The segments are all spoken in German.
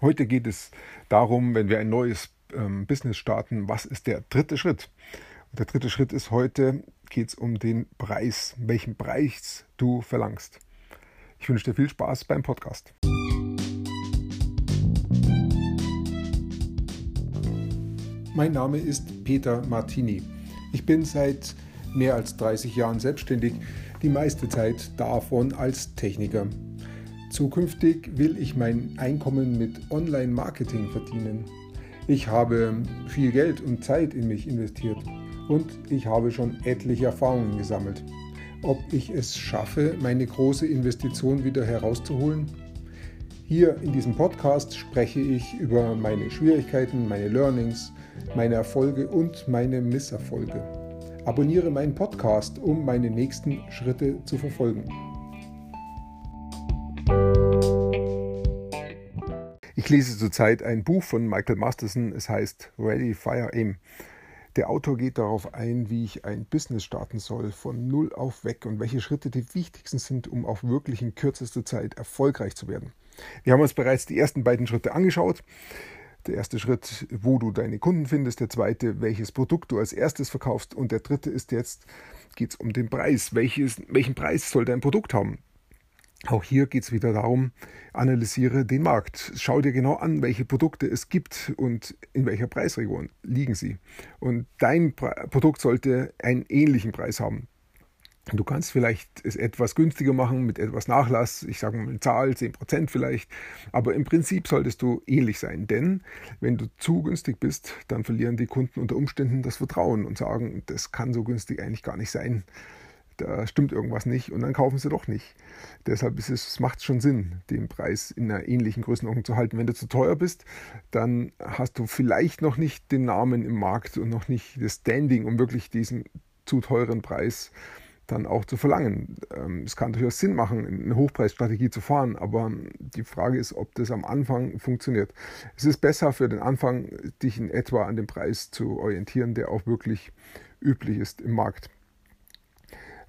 Heute geht es darum, wenn wir ein neues ähm, Business starten, was ist der dritte Schritt? Und der dritte Schritt ist heute, geht es um den Preis, welchen Preis du verlangst. Ich wünsche dir viel Spaß beim Podcast. Mein Name ist Peter Martini. Ich bin seit mehr als 30 Jahren selbstständig, die meiste Zeit davon als Techniker. Zukünftig will ich mein Einkommen mit Online-Marketing verdienen. Ich habe viel Geld und Zeit in mich investiert und ich habe schon etliche Erfahrungen gesammelt. Ob ich es schaffe, meine große Investition wieder herauszuholen? Hier in diesem Podcast spreche ich über meine Schwierigkeiten, meine Learnings, meine Erfolge und meine Misserfolge. Abonniere meinen Podcast, um meine nächsten Schritte zu verfolgen. Ich lese zurzeit ein Buch von Michael Masterson, es heißt Ready, Fire, Aim. Der Autor geht darauf ein, wie ich ein Business starten soll, von null auf weg und welche Schritte die wichtigsten sind, um auch wirklich in kürzester Zeit erfolgreich zu werden. Wir haben uns bereits die ersten beiden Schritte angeschaut. Der erste Schritt, wo du deine Kunden findest. Der zweite, welches Produkt du als erstes verkaufst. Und der dritte ist jetzt, geht es um den Preis. Welches, welchen Preis soll dein Produkt haben? Auch hier geht es wieder darum, analysiere den Markt. Schau dir genau an, welche Produkte es gibt und in welcher Preisregion liegen sie. Und dein Produkt sollte einen ähnlichen Preis haben. Du kannst vielleicht es etwas günstiger machen mit etwas Nachlass, ich sage mal eine Zahl, 10% vielleicht, aber im Prinzip solltest du ähnlich sein, denn wenn du zu günstig bist, dann verlieren die Kunden unter Umständen das Vertrauen und sagen, das kann so günstig eigentlich gar nicht sein da stimmt irgendwas nicht und dann kaufen sie doch nicht. Deshalb ist es, macht es schon Sinn, den Preis in einer ähnlichen Größenordnung zu halten. Wenn du zu teuer bist, dann hast du vielleicht noch nicht den Namen im Markt und noch nicht das Standing, um wirklich diesen zu teuren Preis dann auch zu verlangen. Ähm, es kann durchaus Sinn machen, eine Hochpreisstrategie zu fahren, aber die Frage ist, ob das am Anfang funktioniert. Es ist besser für den Anfang, dich in etwa an dem Preis zu orientieren, der auch wirklich üblich ist im Markt.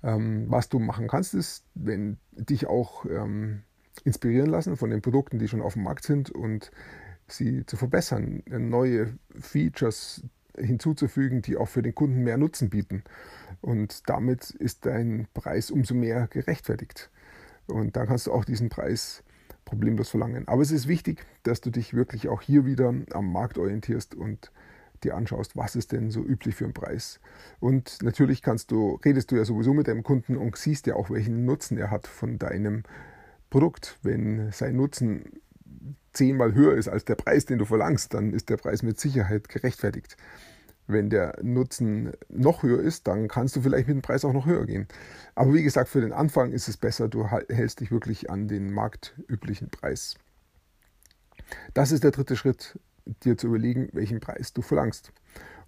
Ähm, was du machen kannst, ist, wenn dich auch ähm, inspirieren lassen von den Produkten, die schon auf dem Markt sind und sie zu verbessern, neue Features hinzuzufügen, die auch für den Kunden mehr Nutzen bieten. Und damit ist dein Preis umso mehr gerechtfertigt. Und dann kannst du auch diesen Preis problemlos verlangen. Aber es ist wichtig, dass du dich wirklich auch hier wieder am Markt orientierst und dir anschaust, was ist denn so üblich für einen Preis. Und natürlich kannst du, redest du ja sowieso mit deinem Kunden und siehst ja auch, welchen Nutzen er hat von deinem Produkt. Wenn sein Nutzen zehnmal höher ist als der Preis, den du verlangst, dann ist der Preis mit Sicherheit gerechtfertigt. Wenn der Nutzen noch höher ist, dann kannst du vielleicht mit dem Preis auch noch höher gehen. Aber wie gesagt, für den Anfang ist es besser, du hältst dich wirklich an den marktüblichen Preis. Das ist der dritte Schritt dir zu überlegen, welchen Preis du verlangst.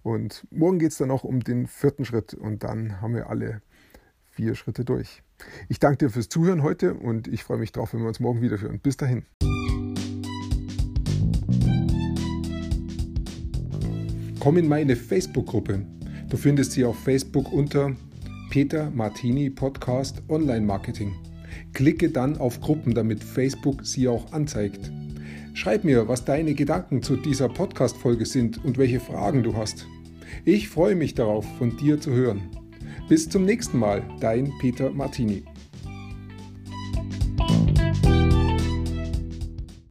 Und morgen geht es dann noch um den vierten Schritt und dann haben wir alle vier Schritte durch. Ich danke dir fürs Zuhören heute und ich freue mich darauf, wenn wir uns morgen wiederführen. Bis dahin. Komm in meine Facebook-Gruppe. Du findest sie auf Facebook unter Peter Martini Podcast Online Marketing. Klicke dann auf Gruppen, damit Facebook sie auch anzeigt. Schreib mir, was deine Gedanken zu dieser Podcast-Folge sind und welche Fragen du hast. Ich freue mich darauf, von dir zu hören. Bis zum nächsten Mal, dein Peter Martini.